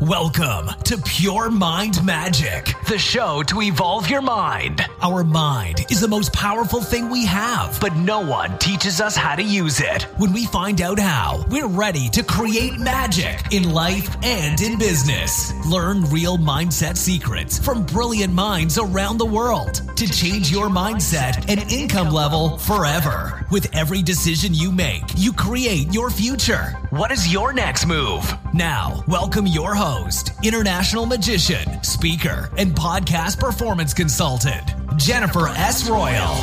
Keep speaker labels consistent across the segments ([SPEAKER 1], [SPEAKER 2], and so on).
[SPEAKER 1] Welcome to Pure Mind Magic, the show to evolve your mind. Our mind is the most powerful thing we have, but no one teaches us how to use it. When we find out how, we're ready to create magic in life and in business. Learn real mindset secrets from brilliant minds around the world to change your mindset and income level forever. With every decision you make, you create your future. What is your next move? Now, welcome your host, international magician, speaker, and podcast performance consultant, Jennifer S. Royal.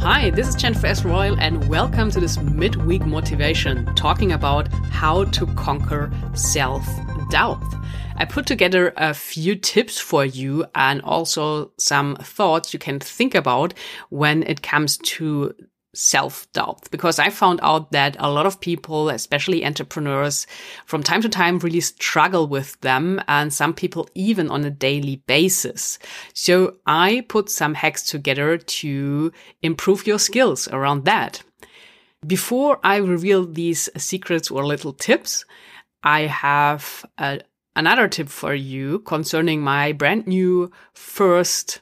[SPEAKER 2] Hi, this is Jennifer S. Royal, and welcome to this midweek motivation talking about how to conquer self doubt. I put together a few tips for you and also some thoughts you can think about when it comes to self doubt because I found out that a lot of people, especially entrepreneurs, from time to time really struggle with them and some people even on a daily basis. So I put some hacks together to improve your skills around that. Before I reveal these secrets or little tips, I have a, another tip for you concerning my brand new first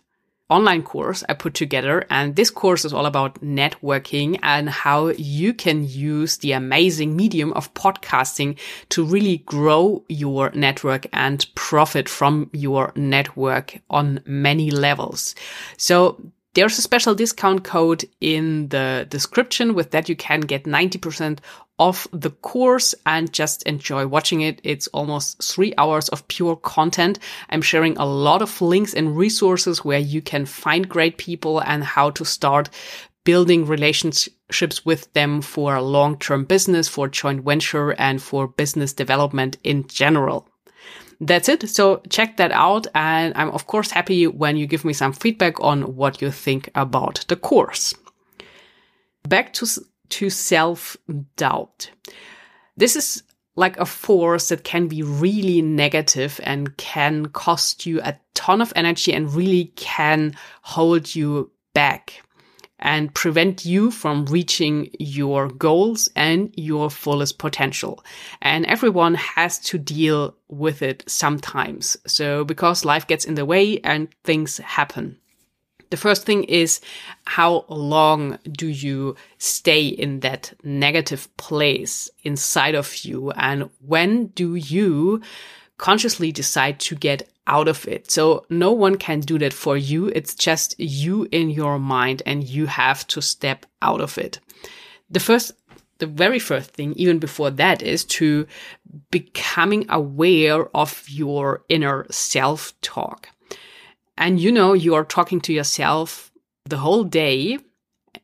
[SPEAKER 2] online course I put together. And this course is all about networking and how you can use the amazing medium of podcasting to really grow your network and profit from your network on many levels. So there's a special discount code in the description. With that, you can get 90% off the course and just enjoy watching it. It's almost three hours of pure content. I'm sharing a lot of links and resources where you can find great people and how to start building relationships with them for long-term business, for joint venture and for business development in general. That's it. So check that out. And I'm of course happy when you give me some feedback on what you think about the course. Back to to self doubt. This is like a force that can be really negative and can cost you a ton of energy and really can hold you back and prevent you from reaching your goals and your fullest potential. And everyone has to deal with it sometimes. So because life gets in the way and things happen. The first thing is how long do you stay in that negative place inside of you? And when do you consciously decide to get out of it? So no one can do that for you. It's just you in your mind and you have to step out of it. The first the very first thing, even before that, is to becoming aware of your inner self talk. And you know, you are talking to yourself the whole day.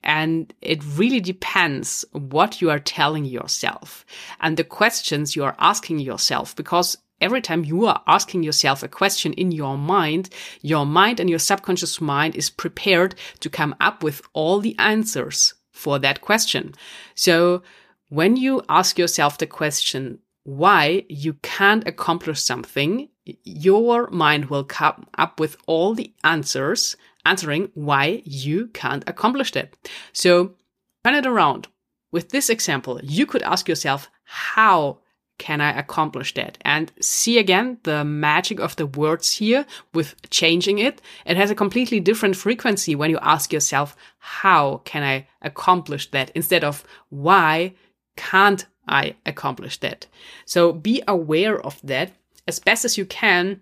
[SPEAKER 2] And it really depends what you are telling yourself and the questions you are asking yourself. Because every time you are asking yourself a question in your mind, your mind and your subconscious mind is prepared to come up with all the answers for that question. So when you ask yourself the question, why you can't accomplish something, your mind will come up with all the answers answering why you can't accomplish that. So turn it around. With this example, you could ask yourself, how can I accomplish that? And see again the magic of the words here with changing it. It has a completely different frequency when you ask yourself, how can I accomplish that? Instead of why can't I accomplish that? So be aware of that as best as you can.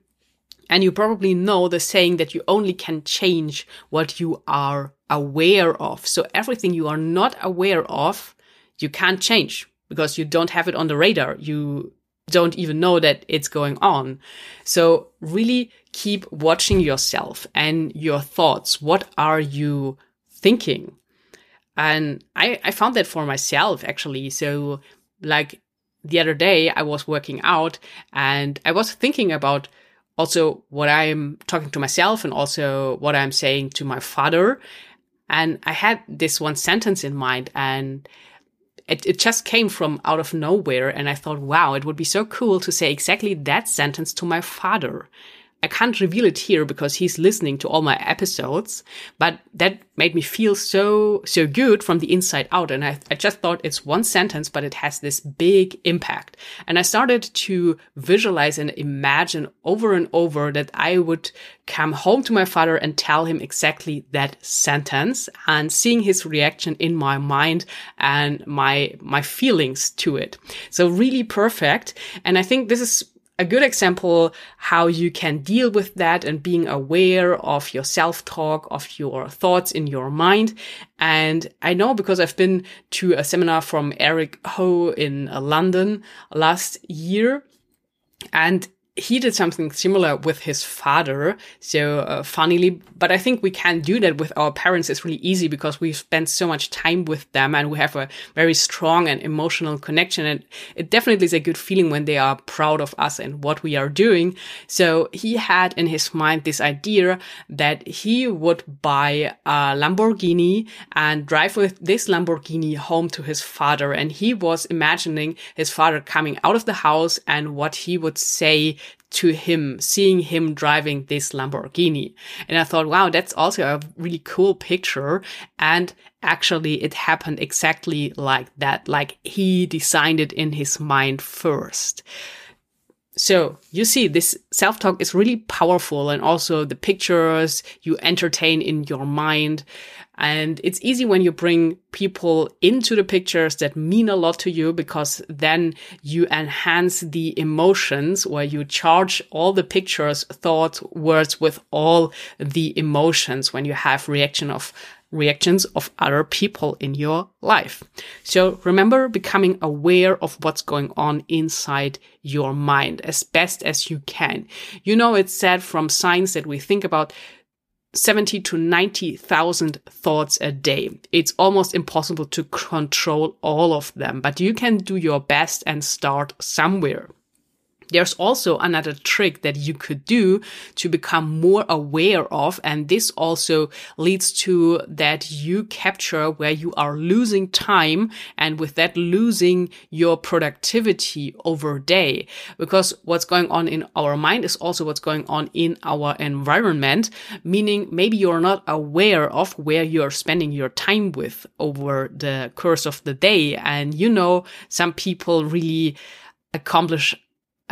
[SPEAKER 2] And you probably know the saying that you only can change what you are aware of. So everything you are not aware of, you can't change because you don't have it on the radar. You don't even know that it's going on. So really keep watching yourself and your thoughts. What are you thinking? And I, I found that for myself actually. So like the other day I was working out and I was thinking about also what I'm talking to myself and also what I'm saying to my father. And I had this one sentence in mind and it, it just came from out of nowhere. And I thought, wow, it would be so cool to say exactly that sentence to my father. I can't reveal it here because he's listening to all my episodes, but that made me feel so, so good from the inside out. And I, I just thought it's one sentence, but it has this big impact. And I started to visualize and imagine over and over that I would come home to my father and tell him exactly that sentence and seeing his reaction in my mind and my, my feelings to it. So really perfect. And I think this is a good example how you can deal with that and being aware of your self-talk, of your thoughts in your mind. And I know because I've been to a seminar from Eric Ho in uh, London last year. And he did something similar with his father. So uh, funnily, but I think we can do that with our parents. It's really easy because we spend so much time with them and we have a very strong and emotional connection. And it definitely is a good feeling when they are proud of us and what we are doing. So he had in his mind this idea that he would buy a Lamborghini and drive with this Lamborghini home to his father. And he was imagining his father coming out of the house and what he would say to him, seeing him driving this Lamborghini. And I thought, wow, that's also a really cool picture. And actually it happened exactly like that. Like he designed it in his mind first. So you see, this self-talk is really powerful and also the pictures you entertain in your mind. And it's easy when you bring people into the pictures that mean a lot to you because then you enhance the emotions or you charge all the pictures, thoughts, words with all the emotions when you have reaction of reactions of other people in your life. So remember becoming aware of what's going on inside your mind as best as you can. You know, it's said from science that we think about 70 to 90,000 thoughts a day. It's almost impossible to control all of them, but you can do your best and start somewhere. There's also another trick that you could do to become more aware of. And this also leads to that you capture where you are losing time and with that losing your productivity over day. Because what's going on in our mind is also what's going on in our environment, meaning maybe you're not aware of where you're spending your time with over the course of the day. And you know, some people really accomplish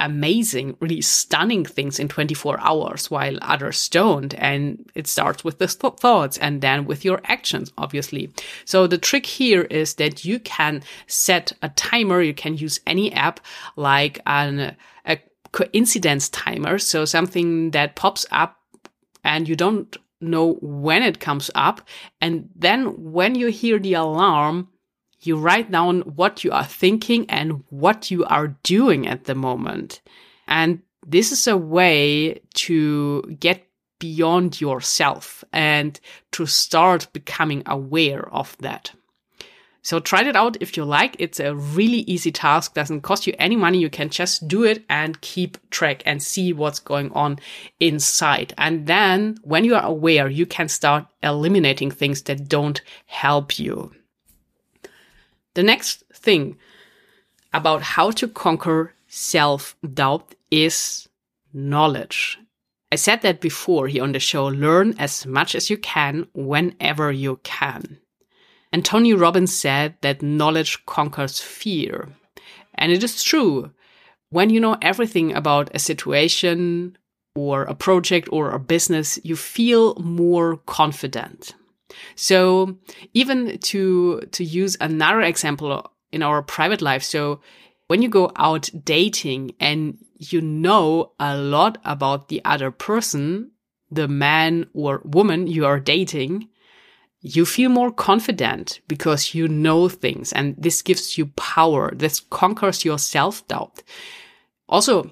[SPEAKER 2] amazing, really stunning things in 24 hours while others don't. And it starts with the th- thoughts and then with your actions, obviously. So the trick here is that you can set a timer. You can use any app like an, a coincidence timer. So something that pops up and you don't know when it comes up. And then when you hear the alarm, you write down what you are thinking and what you are doing at the moment. And this is a way to get beyond yourself and to start becoming aware of that. So try it out if you like. It's a really easy task, doesn't cost you any money. You can just do it and keep track and see what's going on inside. And then when you are aware, you can start eliminating things that don't help you. The next thing about how to conquer self doubt is knowledge. I said that before here on the show learn as much as you can whenever you can. And Tony Robbins said that knowledge conquers fear. And it is true. When you know everything about a situation or a project or a business, you feel more confident. So even to, to use another example in our private life. So when you go out dating and you know a lot about the other person, the man or woman you are dating, you feel more confident because you know things and this gives you power. This conquers your self doubt. Also,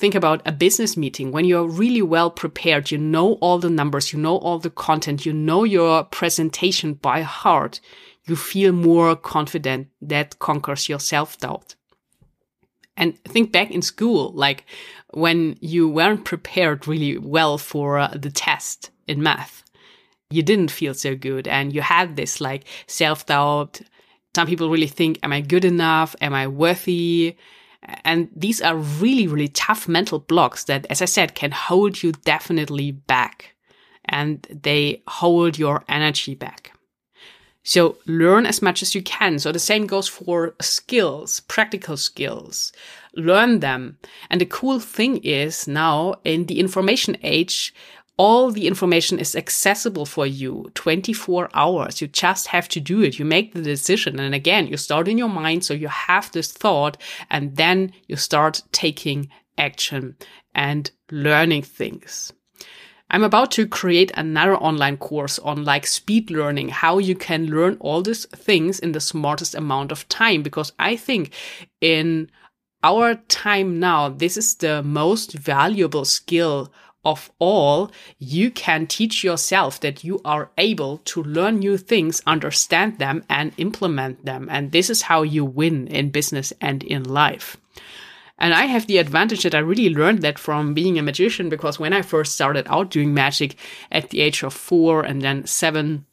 [SPEAKER 2] think about a business meeting when you're really well prepared, you know all the numbers, you know all the content, you know your presentation by heart, you feel more confident that conquers your self doubt. And think back in school, like when you weren't prepared really well for uh, the test in math, you didn't feel so good and you had this like self doubt. Some people really think, am I good enough? Am I worthy? And these are really, really tough mental blocks that, as I said, can hold you definitely back and they hold your energy back. So learn as much as you can. So the same goes for skills, practical skills. Learn them. And the cool thing is now in the information age, all the information is accessible for you 24 hours. You just have to do it. You make the decision. And again, you start in your mind. So you have this thought and then you start taking action and learning things. I'm about to create another online course on like speed learning, how you can learn all these things in the smartest amount of time, because I think in our time now, this is the most valuable skill of all, you can teach yourself that you are able to learn new things, understand them, and implement them. And this is how you win in business and in life. And I have the advantage that I really learned that from being a magician because when I first started out doing magic at the age of four and then seven,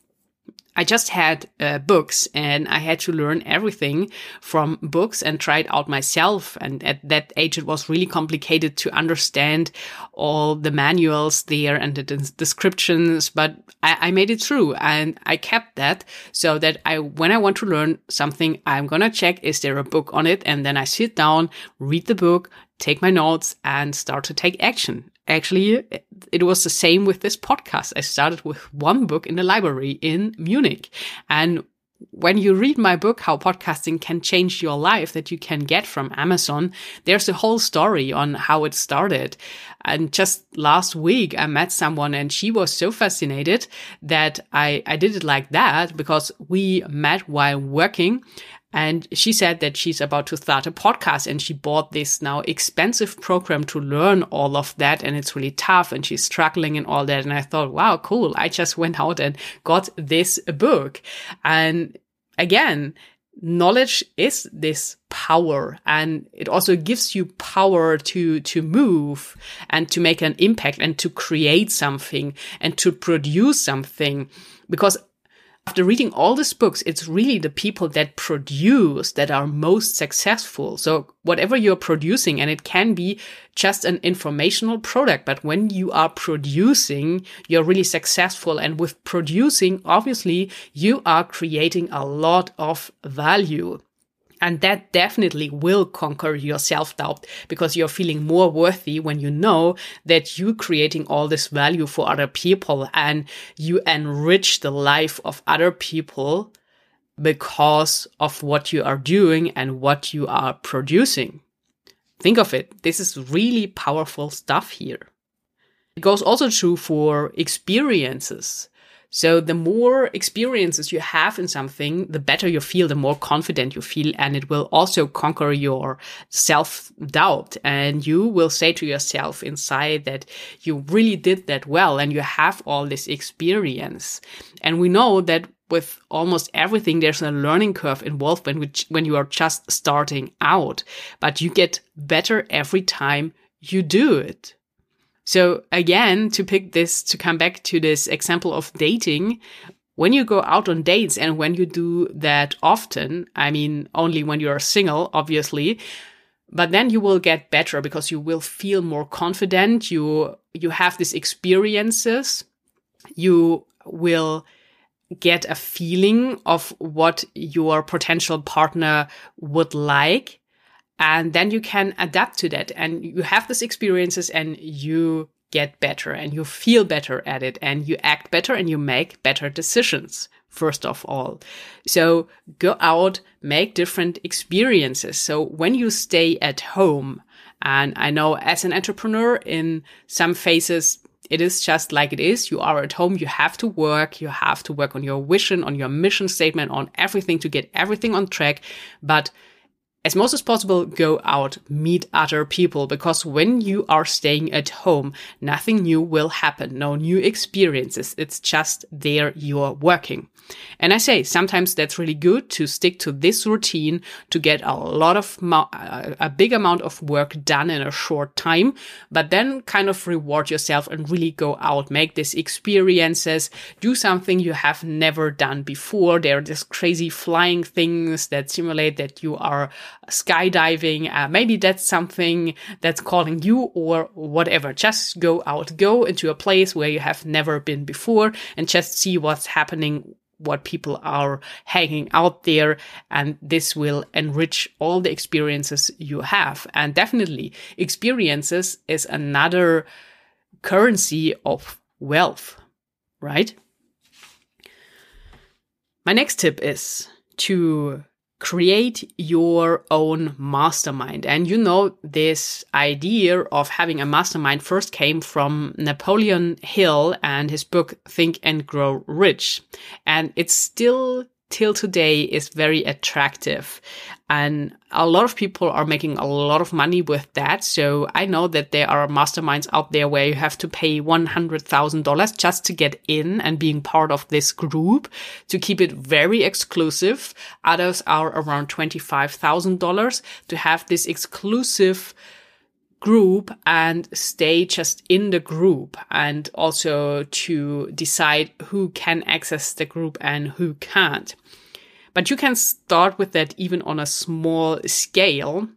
[SPEAKER 2] I just had uh, books and I had to learn everything from books and try it out myself. And at that age, it was really complicated to understand all the manuals there and the descriptions, but I, I made it through and I kept that so that I, when I want to learn something, I'm going to check, is there a book on it? And then I sit down, read the book, take my notes and start to take action. Actually, it was the same with this podcast. I started with one book in the library in Munich. And when you read my book, How Podcasting Can Change Your Life, that you can get from Amazon, there's a whole story on how it started. And just last week, I met someone and she was so fascinated that I, I did it like that because we met while working and she said that she's about to start a podcast and she bought this now expensive program to learn all of that. And it's really tough and she's struggling and all that. And I thought, wow, cool. I just went out and got this book. And again, knowledge is this power and it also gives you power to to move and to make an impact and to create something and to produce something because after reading all these books, it's really the people that produce that are most successful. So whatever you're producing, and it can be just an informational product, but when you are producing, you're really successful. And with producing, obviously, you are creating a lot of value. And that definitely will conquer your self doubt because you're feeling more worthy when you know that you're creating all this value for other people and you enrich the life of other people because of what you are doing and what you are producing. Think of it. This is really powerful stuff here. It goes also true for experiences. So the more experiences you have in something, the better you feel, the more confident you feel, and it will also conquer your self doubt. And you will say to yourself inside that you really did that well and you have all this experience. And we know that with almost everything, there's a learning curve involved when, which, when you are just starting out, but you get better every time you do it. So again, to pick this, to come back to this example of dating, when you go out on dates and when you do that often, I mean, only when you're single, obviously, but then you will get better because you will feel more confident. You, you have these experiences. You will get a feeling of what your potential partner would like and then you can adapt to that and you have these experiences and you get better and you feel better at it and you act better and you make better decisions first of all. So go out, make different experiences. So when you stay at home, and I know as an entrepreneur in some phases, it is just like it is. You are at home. You have to work. You have to work on your vision, on your mission statement, on everything to get everything on track. But as most as possible, go out, meet other people, because when you are staying at home, nothing new will happen, no new experiences. It's just there you're working. And I say sometimes that's really good to stick to this routine to get a lot of, a big amount of work done in a short time, but then kind of reward yourself and really go out, make these experiences, do something you have never done before. There are these crazy flying things that simulate that you are skydiving. Uh, maybe that's something that's calling you or whatever. Just go out, go into a place where you have never been before and just see what's happening what people are hanging out there and this will enrich all the experiences you have and definitely experiences is another currency of wealth right my next tip is to create your own mastermind. And you know, this idea of having a mastermind first came from Napoleon Hill and his book Think and Grow Rich. And it's still till today is very attractive. And a lot of people are making a lot of money with that. So I know that there are masterminds out there where you have to pay $100,000 just to get in and being part of this group to keep it very exclusive. Others are around $25,000 to have this exclusive group and stay just in the group and also to decide who can access the group and who can't. But you can start with that even on a small scale.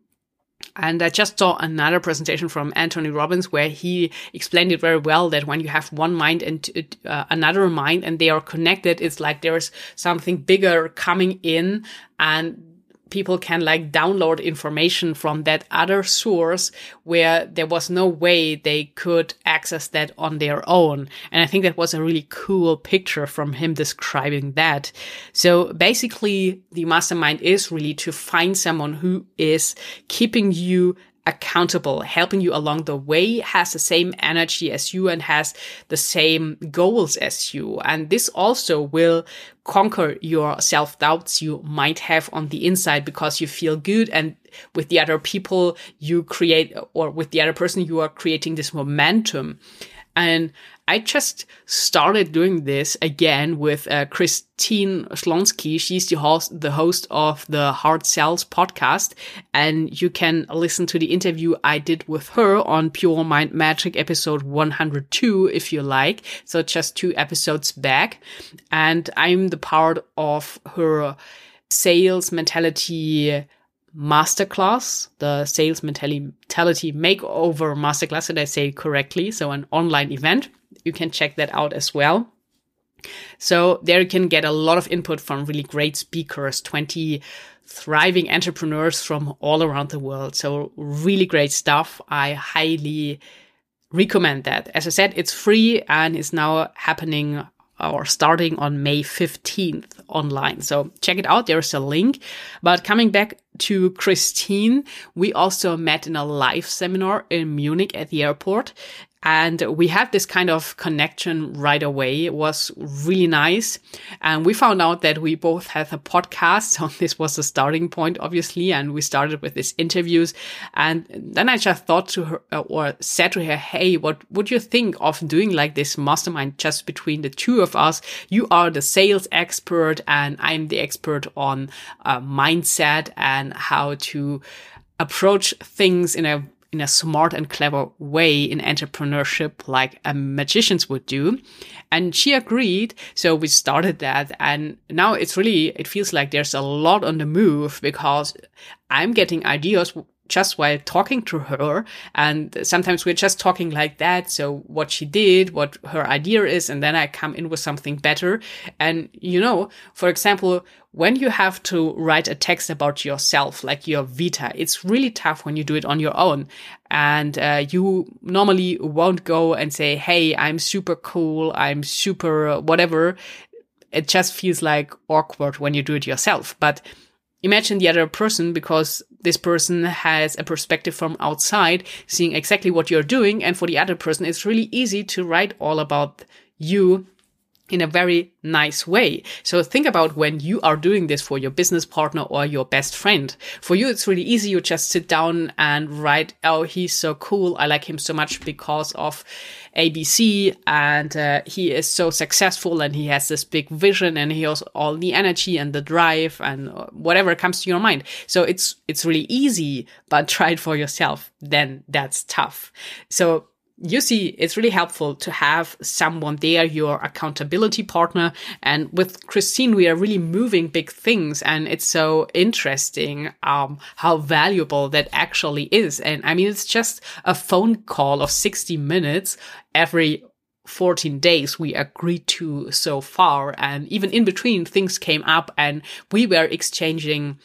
[SPEAKER 2] And I just saw another presentation from Anthony Robbins where he explained it very well that when you have one mind and uh, another mind and they are connected, it's like there's something bigger coming in and people can like download information from that other source where there was no way they could access that on their own. And I think that was a really cool picture from him describing that. So basically the mastermind is really to find someone who is keeping you accountable, helping you along the way, has the same energy as you and has the same goals as you. And this also will conquer your self doubts you might have on the inside because you feel good and with the other people you create or with the other person you are creating this momentum. And I just started doing this again with uh, Christine Schlonski. She's the host, the host of the Heart Sells podcast. And you can listen to the interview I did with her on Pure Mind Magic episode 102 if you like. So just two episodes back. And I'm the part of her sales mentality masterclass, the sales mentality makeover masterclass, did I say correctly? So an online event you can check that out as well. So there you can get a lot of input from really great speakers, 20 thriving entrepreneurs from all around the world. So really great stuff. I highly recommend that. As I said, it's free and is now happening or starting on May 15th online. So check it out. There's a link. But coming back to Christine, we also met in a live seminar in Munich at the airport. And we had this kind of connection right away. It was really nice. And we found out that we both have a podcast. So this was the starting point, obviously. And we started with these interviews. And then I just thought to her uh, or said to her, Hey, what would you think of doing like this mastermind just between the two of us? You are the sales expert and I'm the expert on uh, mindset and how to approach things in a in a smart and clever way in entrepreneurship like a magicians would do. And she agreed. So we started that. And now it's really, it feels like there's a lot on the move because I'm getting ideas just while talking to her. And sometimes we're just talking like that. So what she did, what her idea is, and then I come in with something better. And you know, for example, when you have to write a text about yourself, like your vita, it's really tough when you do it on your own. And uh, you normally won't go and say, Hey, I'm super cool. I'm super whatever. It just feels like awkward when you do it yourself. But imagine the other person because this person has a perspective from outside seeing exactly what you're doing. And for the other person, it's really easy to write all about you in a very nice way. So think about when you are doing this for your business partner or your best friend. For you, it's really easy. You just sit down and write, Oh, he's so cool. I like him so much because of ABC and uh, he is so successful and he has this big vision and he has all the energy and the drive and whatever comes to your mind. So it's, it's really easy, but try it for yourself. Then that's tough. So you see, it's really helpful to have someone there, your accountability partner. And with Christine, we are really moving big things. And it's so interesting, um, how valuable that actually is. And I mean, it's just a phone call of 60 minutes every 14 days we agreed to so far. And even in between, things came up and we were exchanging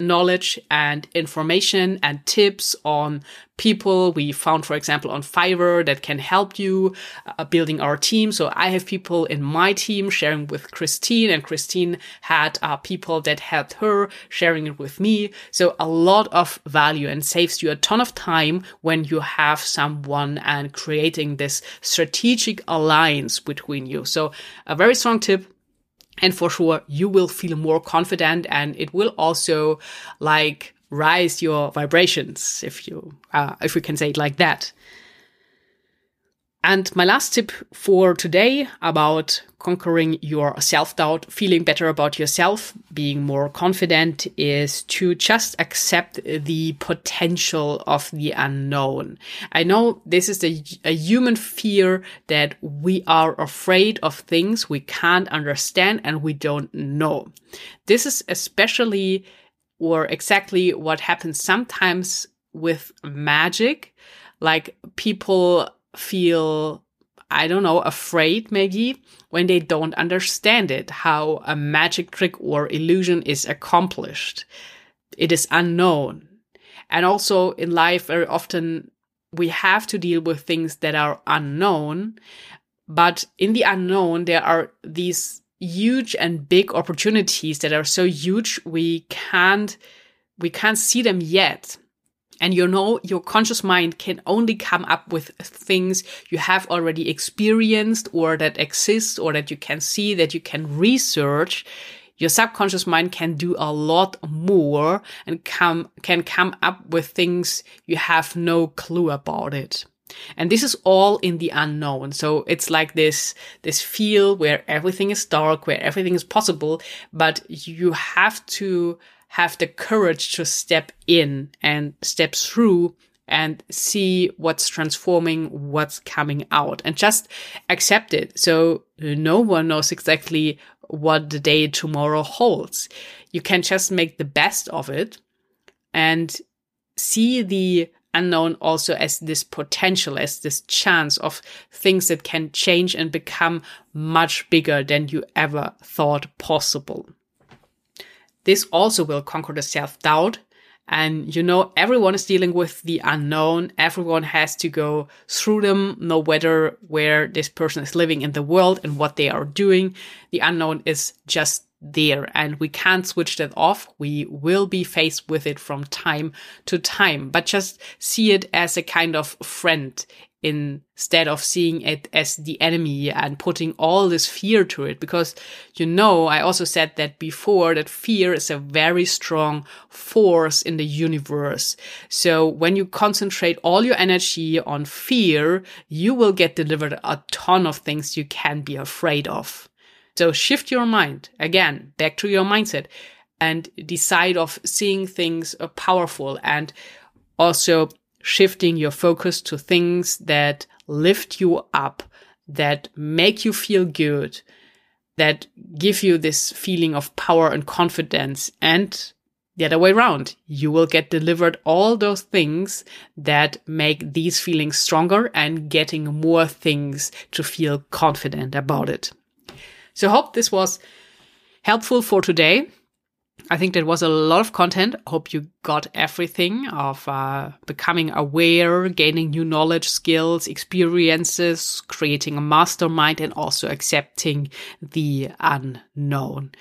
[SPEAKER 2] knowledge and information and tips on people we found, for example, on Fiverr that can help you uh, building our team. So I have people in my team sharing with Christine and Christine had uh, people that helped her sharing it with me. So a lot of value and saves you a ton of time when you have someone and creating this strategic alliance between you. So a very strong tip and for sure, you will feel more confident and it will also like rise your vibrations, if you, uh, if we can say it like that. And my last tip for today about conquering your self doubt, feeling better about yourself, being more confident is to just accept the potential of the unknown. I know this is a, a human fear that we are afraid of things we can't understand and we don't know. This is especially or exactly what happens sometimes with magic. Like people feel, I don't know, afraid maybe when they don't understand it, how a magic trick or illusion is accomplished. It is unknown. And also in life, very often we have to deal with things that are unknown. But in the unknown, there are these huge and big opportunities that are so huge we can't we can't see them yet and you know, your conscious mind can only come up with things you have already experienced or that exist or that you can see, that you can research. Your subconscious mind can do a lot more and come, can come up with things you have no clue about it. And this is all in the unknown. So it's like this, this field where everything is dark, where everything is possible, but you have to have the courage to step in and step through and see what's transforming, what's coming out and just accept it. So no one knows exactly what the day tomorrow holds. You can just make the best of it and see the unknown also as this potential, as this chance of things that can change and become much bigger than you ever thought possible. This also will conquer the self doubt. And you know, everyone is dealing with the unknown. Everyone has to go through them, no matter where this person is living in the world and what they are doing. The unknown is just there and we can't switch that off. We will be faced with it from time to time, but just see it as a kind of friend instead of seeing it as the enemy and putting all this fear to it. Because, you know, I also said that before that fear is a very strong force in the universe. So when you concentrate all your energy on fear, you will get delivered a ton of things you can be afraid of. So shift your mind again, back to your mindset and decide of seeing things uh, powerful and also shifting your focus to things that lift you up, that make you feel good, that give you this feeling of power and confidence and the other way around. You will get delivered all those things that make these feelings stronger and getting more things to feel confident about it. So hope this was helpful for today. I think that was a lot of content. Hope you got everything of uh, becoming aware, gaining new knowledge, skills, experiences, creating a mastermind, and also accepting the unknown.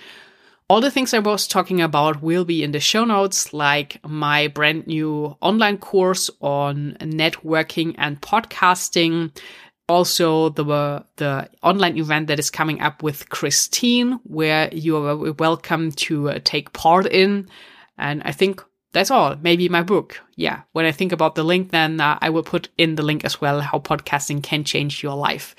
[SPEAKER 2] All the things I was talking about will be in the show notes, like my brand new online course on networking and podcasting, also the the online event that is coming up with Christine, where you are welcome to uh, take part in. And I think that's all. Maybe my book. Yeah. When I think about the link, then uh, I will put in the link as well. How podcasting can change your life.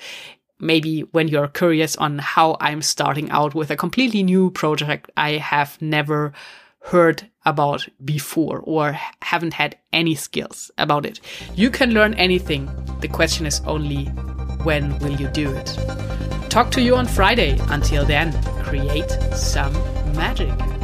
[SPEAKER 2] Maybe when you're curious on how I'm starting out with a completely new project I have never heard about before or haven't had any skills about it. You can learn anything. The question is only when will you do it? Talk to you on Friday. Until then, create some magic.